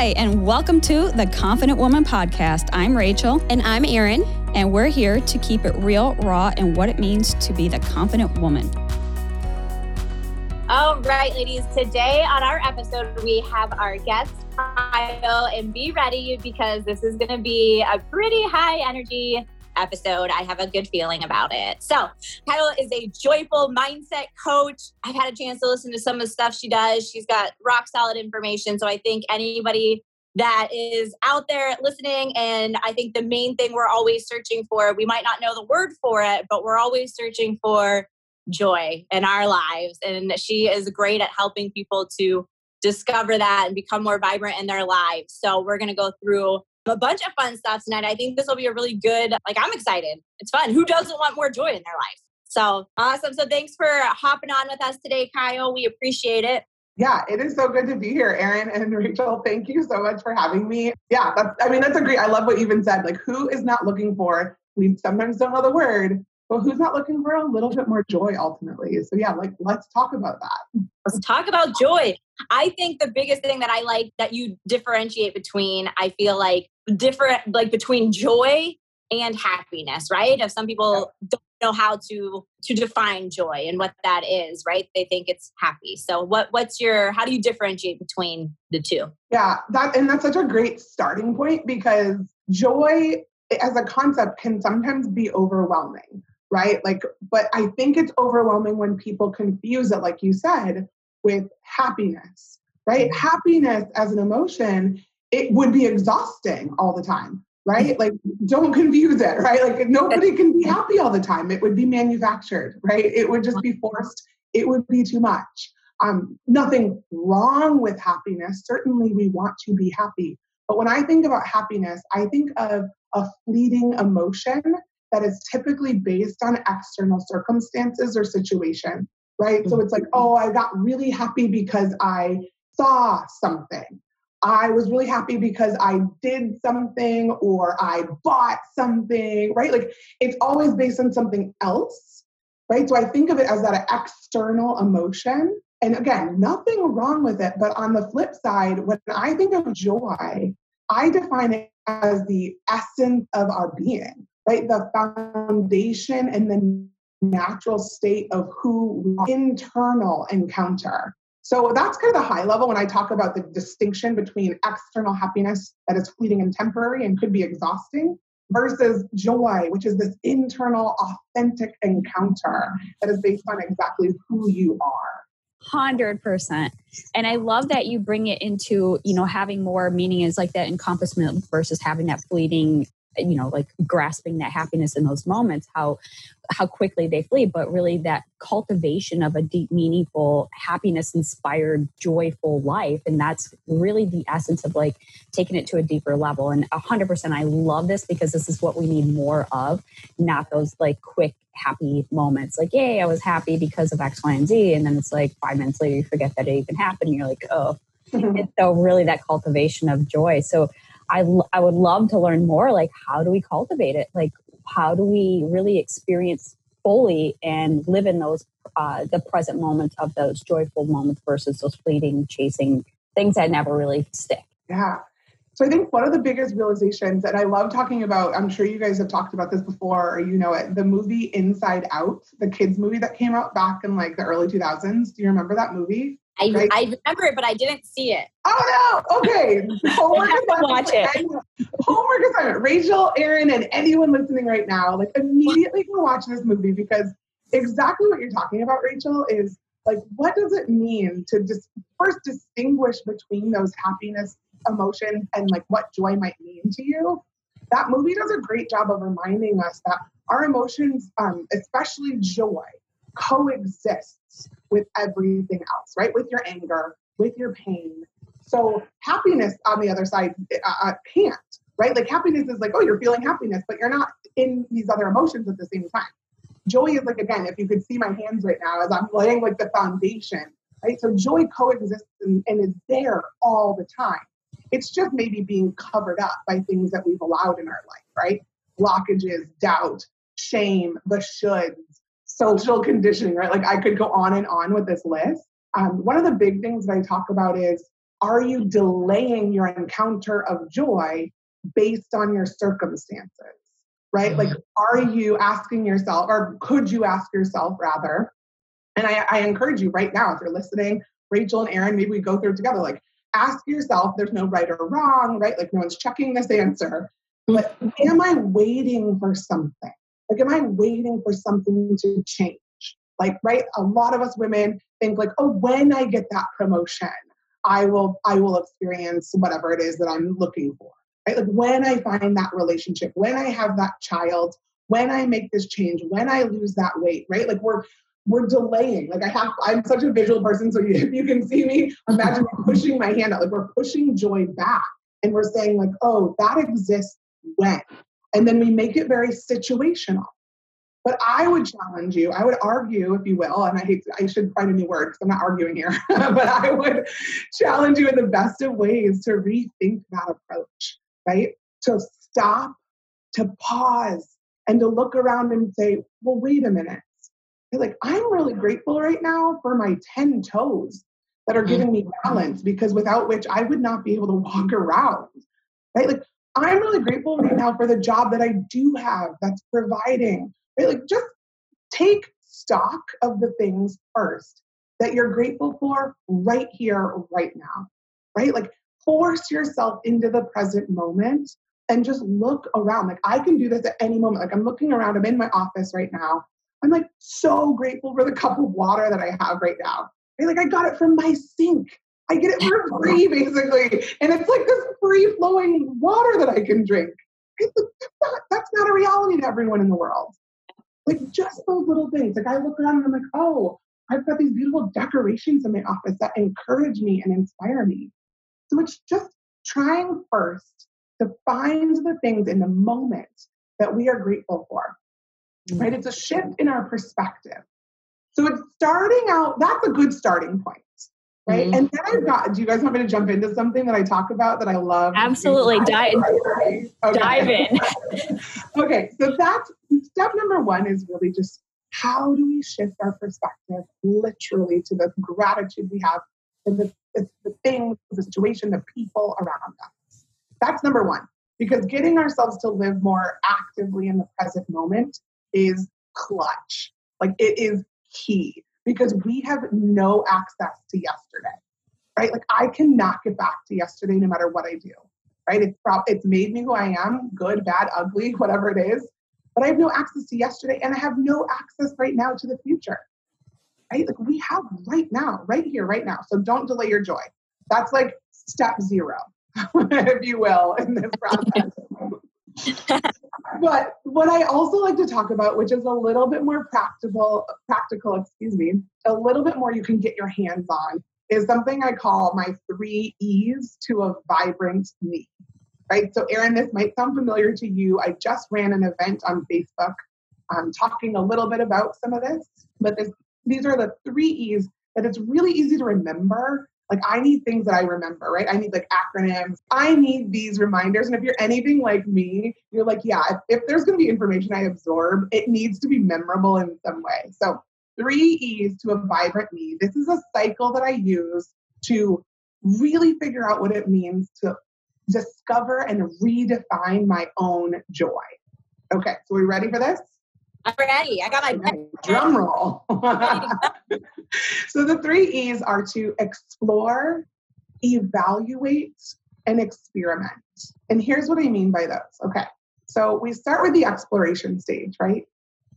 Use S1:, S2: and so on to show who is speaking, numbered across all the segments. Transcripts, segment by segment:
S1: Hi, and welcome to the Confident Woman Podcast. I'm Rachel.
S2: And I'm Erin.
S1: And we're here to keep it real, raw, and what it means to be the confident woman.
S2: All right, ladies. Today on our episode, we have our guest, Kyle, and be ready because this is going to be a pretty high energy episode. I have a good feeling about it. So, Kyle is a joyful mindset coach. I've had a chance to listen to some of the stuff she does. She's got rock solid information. So, I think anybody that is out there listening, and I think the main thing we're always searching for, we might not know the word for it, but we're always searching for joy in our lives. And she is great at helping people to discover that and become more vibrant in their lives. So, we're going to go through a bunch of fun stuff tonight. I think this will be a really good, like, I'm excited. It's fun. Who doesn't want more joy in their life? So awesome. So thanks for hopping on with us today, Kyle. We appreciate it.
S3: Yeah, it is so good to be here, Erin and Rachel. Thank you so much for having me. Yeah, that's, I mean, that's a great, I love what you even said. Like, who is not looking for, we sometimes don't know the word, but who's not looking for a little bit more joy ultimately? So, yeah, like, let's talk about that.
S2: Let's talk about joy. I think the biggest thing that I like that you differentiate between, I feel like different, like between joy and happiness, right? If some people don't know how to to define joy and what that is, right? They think it's happy. So what what's your how do you differentiate between the two?
S3: Yeah, that and that's such a great starting point because joy as a concept can sometimes be overwhelming, right? Like but I think it's overwhelming when people confuse it like you said with happiness, right? Mm-hmm. Happiness as an emotion, it would be exhausting all the time, right? Like, don't confuse it, right? Like, nobody can be happy all the time. It would be manufactured, right? It would just be forced. It would be too much. Um, nothing wrong with happiness. Certainly, we want to be happy. But when I think about happiness, I think of a fleeting emotion that is typically based on external circumstances or situation right? So it's like, mm-hmm. oh, I got really happy because I saw something. I was really happy because I did something or I bought something, right? Like it's always based on something else, right? So I think of it as that external emotion. And again, nothing wrong with it. But on the flip side, when I think of joy, I define it as the essence of our being, right? The foundation and the natural state of who internal encounter. So that's kind of the high level when I talk about the distinction between external happiness that is fleeting and temporary and could be exhausting versus joy, which is this internal, authentic encounter that is based on exactly who you are.
S1: 100% and i love that you bring it into you know having more meaning is like that encompassment versus having that fleeting you know like grasping that happiness in those moments how how quickly they flee. But really that cultivation of a deep meaningful happiness inspired joyful life and that's really the essence of like taking it to a deeper level. And 100% i love this because this is what we need more of not those like quick happy moments like yay i was happy because of x y and z and then it's like five minutes later you forget that it even happened you're like oh. Mm-hmm. And so really that cultivation of joy. So I, I would love to learn more like how do we cultivate it? Like how do we really experience fully and live in those uh, the present moment of those joyful moments versus those fleeting chasing things that never really stick?
S3: Yeah. So i think one of the biggest realizations that i love talking about i'm sure you guys have talked about this before or you know it the movie inside out the kids movie that came out back in like the early 2000s do you remember that movie
S2: I, right? I remember it, but I didn't see it.
S3: Oh no! Okay,
S1: homework assignment. Watch it.
S3: Homework assignment. Rachel, Erin, and anyone listening right now, like immediately go watch this movie because exactly what you're talking about, Rachel, is like what does it mean to just first distinguish between those happiness emotions and like what joy might mean to you. That movie does a great job of reminding us that our emotions, um, especially joy, coexists with everything else, right? With your anger, with your pain. So happiness on the other side uh, uh, can't, right? Like happiness is like, oh, you're feeling happiness, but you're not in these other emotions at the same time. Joy is like, again, if you could see my hands right now as I'm laying like the foundation, right? So joy coexists and, and is there all the time. It's just maybe being covered up by things that we've allowed in our life, right? Blockages, doubt, shame, the shoulds, social conditioning, right? Like I could go on and on with this list. Um, one of the big things that I talk about is are you delaying your encounter of joy based on your circumstances? Right? Like, are you asking yourself, or could you ask yourself rather? And I, I encourage you right now, if you're listening, Rachel and Erin, maybe we go through it together. Like, ask yourself, there's no right or wrong, right? Like, no one's checking this answer. But am I waiting for something? Like, am I waiting for something to change? Like, right? A lot of us women think like, oh, when I get that promotion, I will I will experience whatever it is that I'm looking for. Right? Like when I find that relationship, when I have that child, when I make this change, when I lose that weight, right? Like we're we're delaying. Like I have, I'm such a visual person, so if you can see me, imagine pushing my hand out. Like we're pushing joy back, and we're saying like, oh, that exists when, and then we make it very situational. But I would challenge you, I would argue, if you will, and I hate, I should find a new word because I'm not arguing here, but I would challenge you in the best of ways to rethink that approach, right? To stop, to pause, and to look around and say, well, wait a minute. Like, I'm really grateful right now for my 10 toes that are mm-hmm. giving me balance because without which I would not be able to walk around, right? Like, I'm really grateful right now for the job that I do have that's providing right? Like just take stock of the things first that you're grateful for right here, right now, right? Like force yourself into the present moment and just look around. Like I can do this at any moment. Like I'm looking around, I'm in my office right now. I'm like so grateful for the cup of water that I have right now. Right? Like I got it from my sink. I get it for free, basically. And it's like this free flowing water that I can drink. Not, that's not a reality to everyone in the world. Like just those little things. Like I look around and I'm like, oh, I've got these beautiful decorations in my office that encourage me and inspire me. So it's just trying first to find the things in the moment that we are grateful for. Right? It's a shift in our perspective. So it's starting out, that's a good starting point. Right. Mm-hmm. And then I've got, do you guys want me to jump into something that I talk about that I love?
S1: Absolutely. Dive, okay. dive in.
S3: okay. So that's step number one is really just how do we shift our perspective literally to the gratitude we have for the, the, the things, the situation, the people around us? That's number one. Because getting ourselves to live more actively in the present moment is clutch. Like it is key because we have no access to yesterday, right? Like I cannot get back to yesterday no matter what I do, right? It's, pro- it's made me who I am, good, bad, ugly, whatever it is. But I have no access to yesterday and I have no access right now to the future, right? Like we have right now, right here, right now. So don't delay your joy. That's like step zero, if you will, in this process. but what I also like to talk about, which is a little bit more practical, practical, excuse me, a little bit more you can get your hands on, is something I call my three E's to a vibrant me. Right. So, Erin, this might sound familiar to you. I just ran an event on Facebook um, talking a little bit about some of this, but this, these are the three E's that it's really easy to remember like I need things that I remember, right? I need like acronyms. I need these reminders. And if you're anything like me, you're like, yeah, if, if there's going to be information I absorb, it needs to be memorable in some way. So three E's to a vibrant me. This is a cycle that I use to really figure out what it means to discover and redefine my own joy. Okay, so are we ready for this?
S2: I'm ready. I got my
S3: drum roll. so the three E's are to explore, evaluate, and experiment. And here's what I mean by those. Okay. So we start with the exploration stage, right?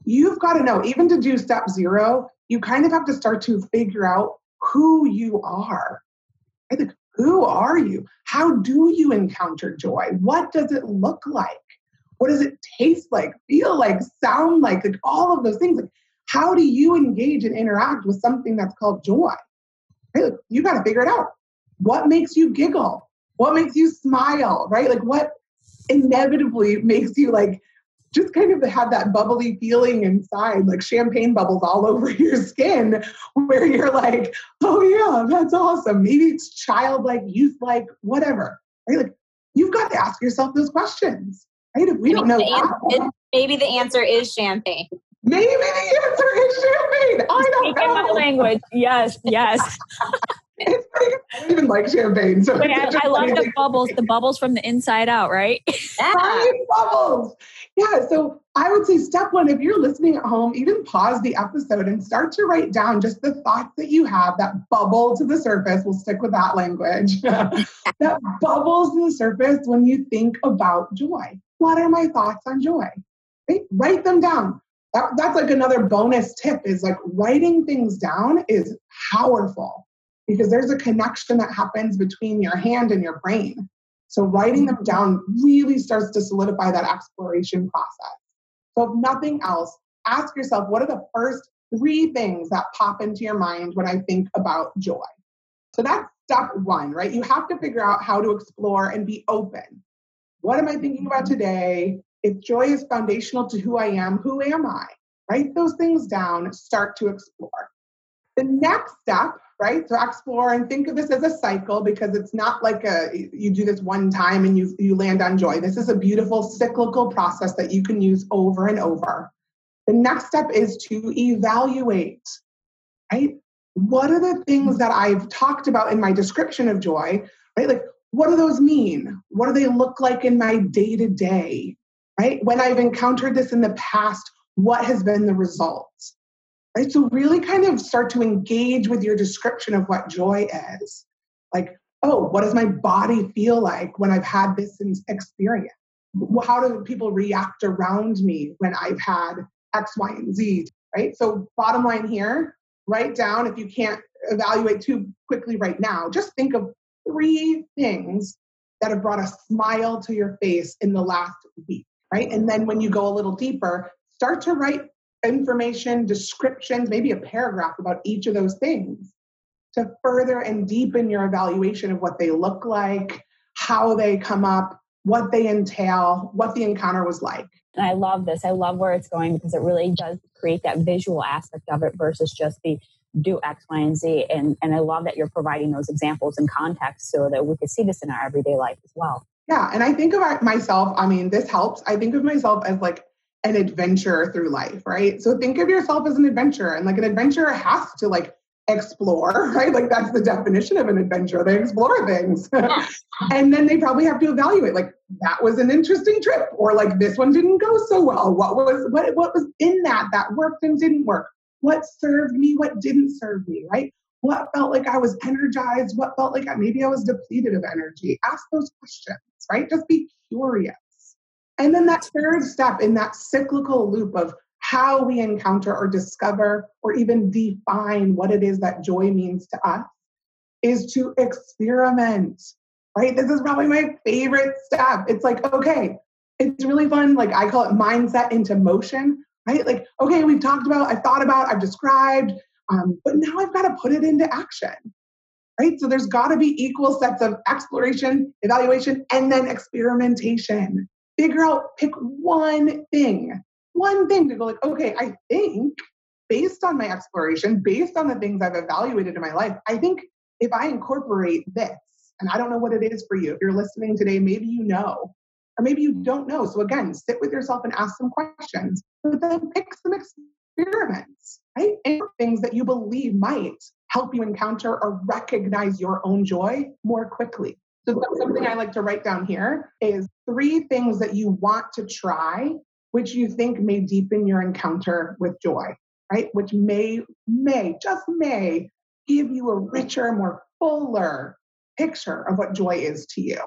S3: You've got to know, even to do step zero, you kind of have to start to figure out who you are. Like, who are you? How do you encounter joy? What does it look like? What does it taste like, feel like, sound like, like all of those things? Like, how do you engage and interact with something that's called joy? Right? Like, you got to figure it out. What makes you giggle? What makes you smile? Right? Like, what inevitably makes you like just kind of have that bubbly feeling inside, like champagne bubbles all over your skin, where you're like, oh yeah, that's awesome. Maybe it's childlike, youth like, whatever. Right? Like you've got to ask yourself those questions. We maybe don't know
S2: answer, maybe the answer is champagne.
S3: Maybe the answer is champagne. I don't
S1: Speaking know. my language. Yes, yes.
S3: I don't even like champagne. So
S1: I, I love the bubbles, the bubbles from the inside out, right?
S2: Yeah.
S3: Bubbles. Yeah. So I would say step one, if you're listening at home, even pause the episode and start to write down just the thoughts that you have that bubble to the surface. We'll stick with that language. that bubbles to the surface when you think about joy. What are my thoughts on joy? Right? Write them down. That, that's like another bonus tip is like writing things down is powerful because there's a connection that happens between your hand and your brain. So writing them down really starts to solidify that exploration process. So if nothing else, ask yourself what are the first three things that pop into your mind when I think about joy? So that's step one, right? You have to figure out how to explore and be open. What am I thinking about today? If joy is foundational to who I am, who am I? Write those things down, start to explore. The next step, right? So explore and think of this as a cycle because it's not like a you do this one time and you you land on joy. This is a beautiful cyclical process that you can use over and over. The next step is to evaluate, right? What are the things that I've talked about in my description of joy, right? Like what do those mean? What do they look like in my day to day? Right? When I've encountered this in the past, what has been the result? Right? So, really kind of start to engage with your description of what joy is. Like, oh, what does my body feel like when I've had this experience? How do people react around me when I've had X, Y, and Z? Right? So, bottom line here, write down if you can't evaluate too quickly right now, just think of three things that have brought a smile to your face in the last week, right? And then when you go a little deeper, start to write information, descriptions, maybe a paragraph about each of those things to further and deepen your evaluation of what they look like, how they come up, what they entail, what the encounter was like.
S1: And I love this. I love where it's going because it really does create that visual aspect of it versus just the do X, Y, and Z. And, and I love that you're providing those examples and context so that we could see this in our everyday life as well.
S3: Yeah. And I think of myself, I mean, this helps. I think of myself as like an adventure through life, right? So think of yourself as an adventurer and like an adventurer has to like explore, right? Like that's the definition of an adventure. They explore things. and then they probably have to evaluate like that was an interesting trip or like this one didn't go so well. What was what what was in that that worked and didn't work? What served me, what didn't serve me, right? What felt like I was energized, what felt like I maybe I was depleted of energy. Ask those questions, right? Just be curious. And then that third step in that cyclical loop of how we encounter or discover or even define what it is that joy means to us is to experiment, right? This is probably my favorite step. It's like, okay, it's really fun. Like I call it mindset into motion, right? Like, okay, we've talked about, I've thought about, I've described, um, but now I've got to put it into action, right? So there's got to be equal sets of exploration, evaluation, and then experimentation. Figure out, pick one thing, one thing to go like, okay, I think based on my exploration, based on the things I've evaluated in my life, I think if I incorporate this, and I don't know what it is for you, if you're listening today, maybe you know, or maybe you don't know. So again, sit with yourself and ask some questions, but then pick some experiments, right? And things that you believe might help you encounter or recognize your own joy more quickly. So that's something I like to write down here is three things that you want to try, which you think may deepen your encounter with joy, right? Which may, may, just may give you a richer, more fuller picture of what joy is to you.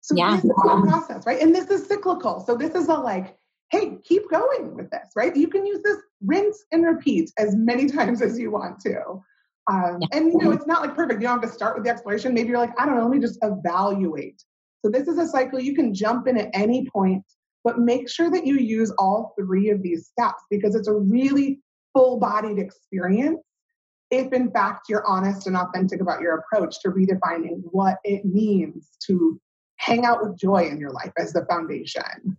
S3: So yeah. this is the process, right? And this is cyclical. So this is a like, hey, keep going with this, right? You can use this rinse and repeat as many times as you want to. Um, yeah. And you know, it's not like perfect. You don't have to start with the exploration. Maybe you're like, I don't know, let me just evaluate. So this is a cycle you can jump in at any point, but make sure that you use all three of these steps because it's a really full-bodied experience if in fact you're honest and authentic about your approach to redefining what it means to hang out with joy in your life as the foundation.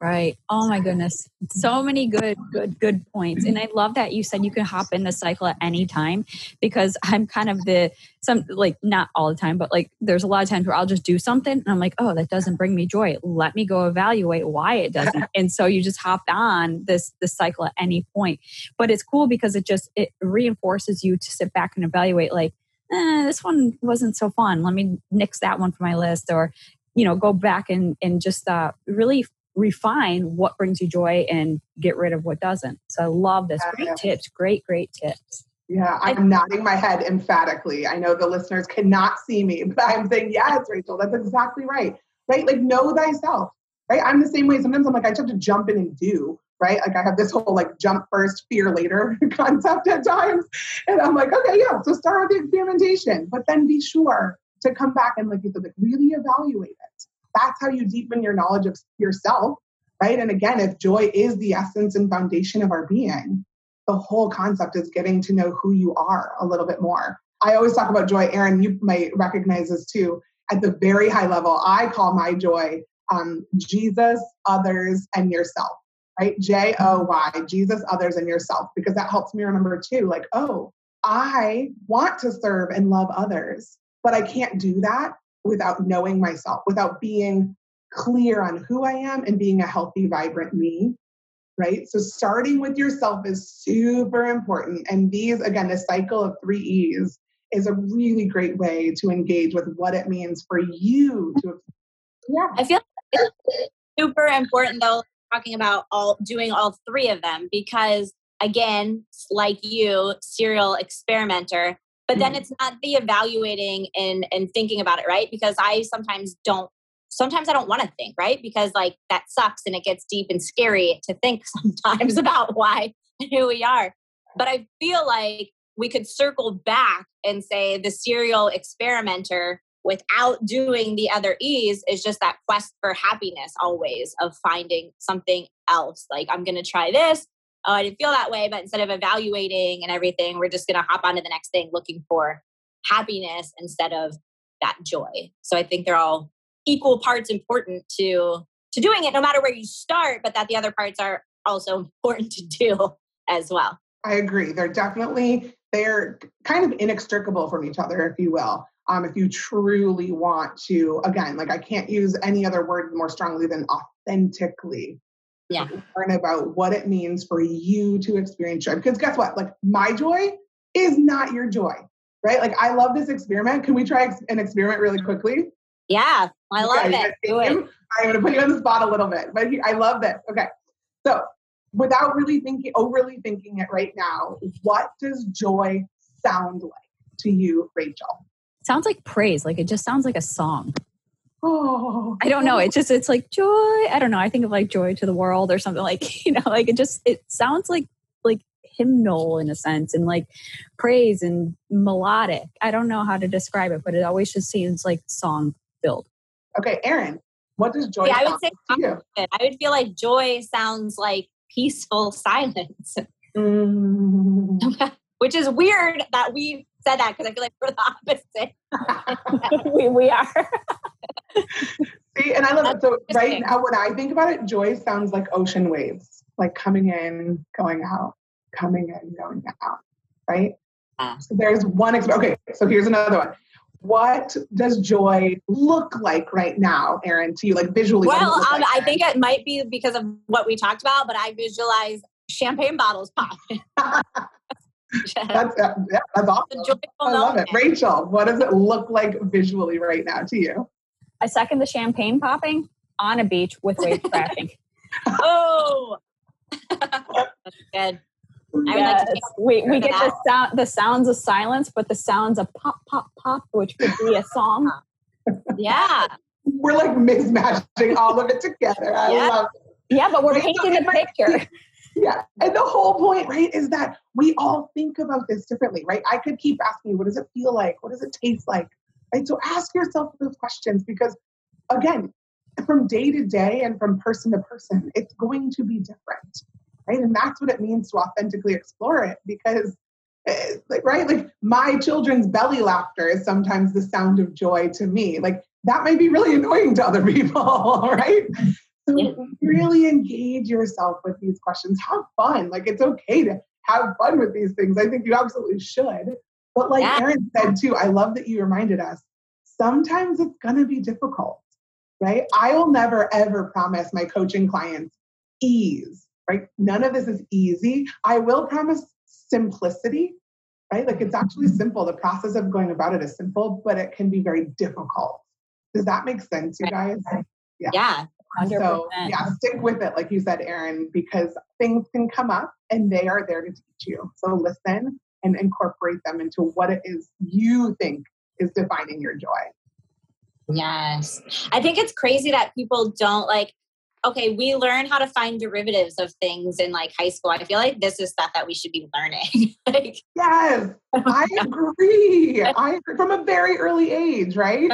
S1: Right. Oh my goodness. So many good, good, good points. And I love that you said you can hop in the cycle at any time because I'm kind of the some like not all the time, but like there's a lot of times where I'll just do something and I'm like, oh, that doesn't bring me joy. Let me go evaluate why it doesn't. and so you just hop on this this cycle at any point. But it's cool because it just it reinforces you to sit back and evaluate like eh, this one wasn't so fun. Let me nix that one from my list, or you know, go back and and just uh, really refine what brings you joy and get rid of what doesn't. So I love this. Great tips. Great, great tips.
S3: Yeah, I'm nodding my head emphatically. I know the listeners cannot see me, but I'm saying, yes, Rachel, that's exactly right. Right? Like, know thyself. Right? I'm the same way. Sometimes I'm like, I just have to jump in and do. Right? Like, I have this whole like jump first, fear later concept at times. And I'm like, okay, yeah, so start with the experimentation, but then be sure to come back and, like you said, like really evaluate it. That's how you deepen your knowledge of yourself. Right? And again, if joy is the essence and foundation of our being, the whole concept is getting to know who you are a little bit more. I always talk about joy. Erin, you might recognize this too. At the very high level, I call my joy um, Jesus, others, and yourself, right? J O Y, Jesus, others, and yourself, because that helps me remember too, like, oh, I want to serve and love others, but I can't do that without knowing myself, without being clear on who I am and being a healthy, vibrant me right? So starting with yourself is super important. And these, again, the cycle of three E's is a really great way to engage with what it means for you to. Mm-hmm.
S2: Yeah, I feel it's super important though, talking about all doing all three of them because again, like you, serial experimenter, but then mm-hmm. it's not the evaluating and and thinking about it, right? Because I sometimes don't sometimes I don't want to think, right? Because like that sucks and it gets deep and scary to think sometimes about why and who we are. But I feel like we could circle back and say the serial experimenter without doing the other E's is just that quest for happiness always of finding something else. Like, I'm going to try this. Oh, I didn't feel that way. But instead of evaluating and everything, we're just going to hop onto the next thing looking for happiness instead of that joy. So I think they're all equal parts important to to doing it no matter where you start but that the other parts are also important to do as well
S3: i agree they're definitely they're kind of inextricable from each other if you will um, if you truly want to again like i can't use any other word more strongly than authentically
S2: yeah
S3: learn about what it means for you to experience joy because guess what like my joy is not your joy right like i love this experiment can we try an experiment really quickly
S2: yeah, I love okay, it. Do it.
S3: I'm going to put you on the spot a little bit, but I love this. Okay. So, without really thinking, overly thinking it right now, what does joy sound like to you, Rachel?
S1: Sounds like praise. Like it just sounds like a song.
S3: Oh,
S1: I don't know. It just it's like joy. I don't know. I think of like joy to the world or something like you know, like it just it sounds like like hymnal in a sense and like praise and melodic. I don't know how to describe it, but it always just seems like song filled.
S3: Okay, Erin, what does joy?
S2: Yeah, I would say I would feel like joy sounds like peaceful silence, mm. which is weird that we said that because I feel like we're the
S1: opposite. we, we are.
S3: See, and I love it. So right now, when I think about it, joy sounds like ocean waves, like coming in, going out, coming in, going out. Right. Uh, so there's one. Exp- okay, so here's another one what does joy look like right now, Erin, to you, like visually?
S2: Well, um,
S3: like
S2: I think it might be because of what we talked about, but I visualize champagne bottles popping.
S3: that's, uh, yeah, that's awesome. I love it. Rachel, what does it look like visually right now to you?
S1: I second the champagne popping on a beach with waves crashing.
S2: oh, that's good.
S1: Yes. Like we, we get the sound the sounds of silence, but the sounds of pop, pop, pop, which could be a song.
S2: yeah.
S3: We're like mismatching all of it together. I yeah. love it.
S1: Yeah, but we're right? painting so, the picture.
S3: Yeah. And the whole point, right, is that we all think about this differently, right? I could keep asking you, what does it feel like? What does it taste like? Right. So ask yourself those questions because again, from day to day and from person to person, it's going to be different right? And that's what it means to authentically explore it because eh, like right like my children's belly laughter is sometimes the sound of joy to me like that might be really annoying to other people right so yeah. really engage yourself with these questions have fun like it's okay to have fun with these things i think you absolutely should but like yeah. erin said too i love that you reminded us sometimes it's going to be difficult right i will never ever promise my coaching clients ease right? None of this is easy. I will promise simplicity, right? Like it's actually mm-hmm. simple. The process of going about it is simple, but it can be very difficult. Does that make sense, you guys?
S2: Yeah. yeah.
S1: 100%.
S3: So yeah, stick with it, like you said, Erin, because things can come up and they are there to teach you. So listen and incorporate them into what it is you think is defining your joy.
S2: Yes. I think it's crazy that people don't like okay, we learn how to find derivatives of things in like high school. I feel like this is stuff that we should be learning. like,
S3: yes, I agree. I agree from a very early age, right?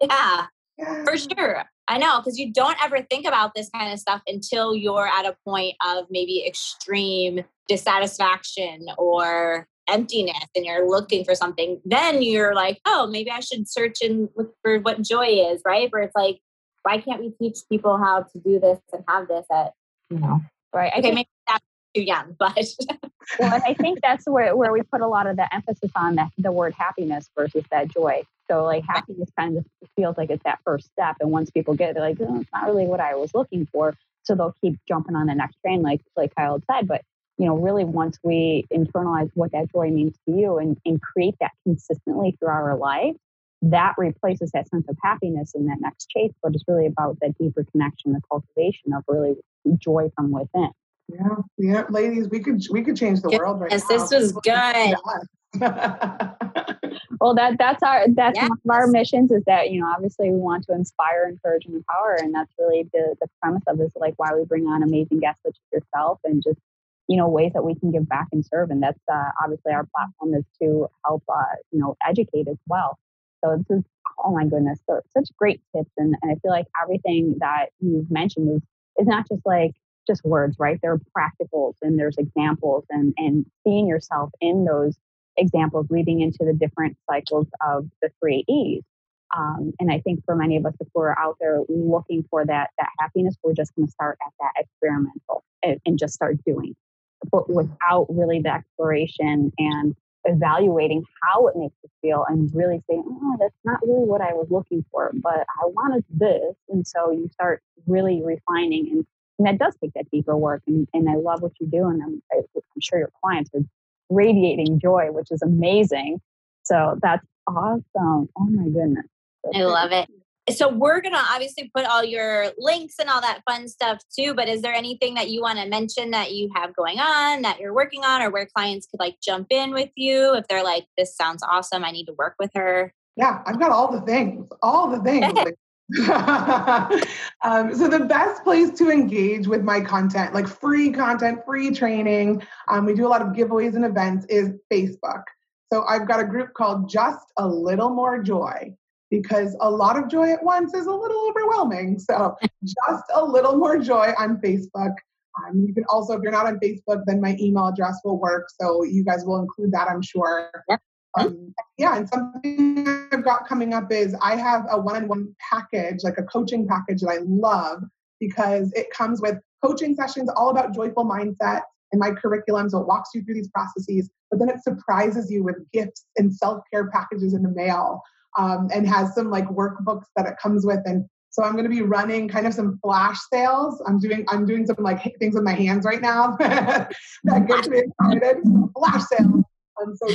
S2: Yeah, yeah. for sure. I know because you don't ever think about this kind of stuff until you're at a point of maybe extreme dissatisfaction or emptiness and you're looking for something. Then you're like, oh, maybe I should search and look for what joy is, right? Where it's like, why can't we teach people how to do this and have this at you know
S1: right
S2: okay maybe that's too young but
S1: well and i think that's where, where we put a lot of the emphasis on that the word happiness versus that joy so like happiness kind of feels like it's that first step and once people get it they're like oh, it's not really what i was looking for so they'll keep jumping on the next train like like kyle said but you know really once we internalize what that joy means to you and, and create that consistently throughout our life that replaces that sense of happiness in that next chase, but it's really about that deeper connection, the cultivation of really joy from within.
S3: Yeah, yeah, ladies, we could we could change the world right
S2: yes, now. This was good.
S1: well, that that's our that's yes. one of our missions is that you know obviously we want to inspire, encourage, and empower, and that's really the the premise of this, like why we bring on amazing guests such as yourself, and just you know ways that we can give back and serve, and that's uh, obviously our platform is to help uh, you know educate as well. So this is, oh my goodness, so such great tips. And, and I feel like everything that you've mentioned is, is not just like just words, right? There are practicals and there's examples and, and seeing yourself in those examples leading into the different cycles of the three E's. Um, and I think for many of us, if we're out there looking for that that happiness, we're just going to start at that experimental and, and, just start doing, but without really the exploration and evaluating how it makes us feel and really saying, oh, that's not really what I was looking for, but I wanted this. And so you start really refining and, and that does take that deeper work. And, and I love what you do. And I'm, I'm sure your clients are radiating joy, which is amazing. So that's awesome. Oh my goodness.
S2: I love it so we're going to obviously put all your links and all that fun stuff too but is there anything that you want to mention that you have going on that you're working on or where clients could like jump in with you if they're like this sounds awesome. I need to work with her
S3: yeah i've got all the things all the things. Um, so the best place to engage with my content like free content free training um, we do a lot of giveaways and events is facebook. So i've got a group called just a little more joy because a lot of joy at once is a little overwhelming. So just a little more joy on Facebook. Um, you can also, if you're not on Facebook, then my email address will work. So you guys will include that, I'm sure. Yep. Um, yeah, and something I've got coming up is I have a one on one package, like a coaching package that I love because it comes with coaching sessions all about joyful mindset and my curriculum. So it walks you through these processes, but then it surprises you with gifts and self care packages in the mail um, and has some like workbooks that it comes with and so I'm going to be running kind of some flash sales. I'm doing I'm doing some like things with my hands right now that gets me excited. Flash sales. Um, so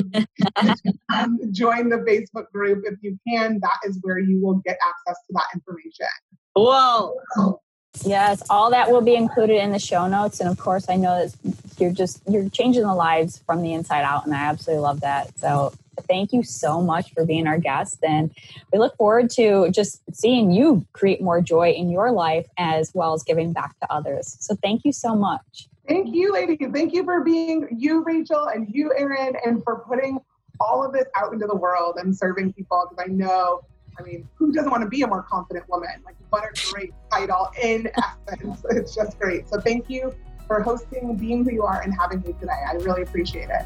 S3: um, join the Facebook group if you can. That is where you will get access to that information.
S2: Whoa.
S1: Yes, all that will be included in the show notes. And of course, I know that you're just you're changing the lives from the inside out, and I absolutely love that. So thank you so much for being our guest. And we look forward to just seeing you create more joy in your life as well as giving back to others. So thank you so much.
S3: Thank you, ladies. Thank you for being you, Rachel, and you, Erin, and for putting all of this out into the world and serving people because I know I mean, who doesn't want to be a more confident woman? Like, what a great title in essence. It's just great. So, thank you for hosting, being who you are, and having me today. I really appreciate it.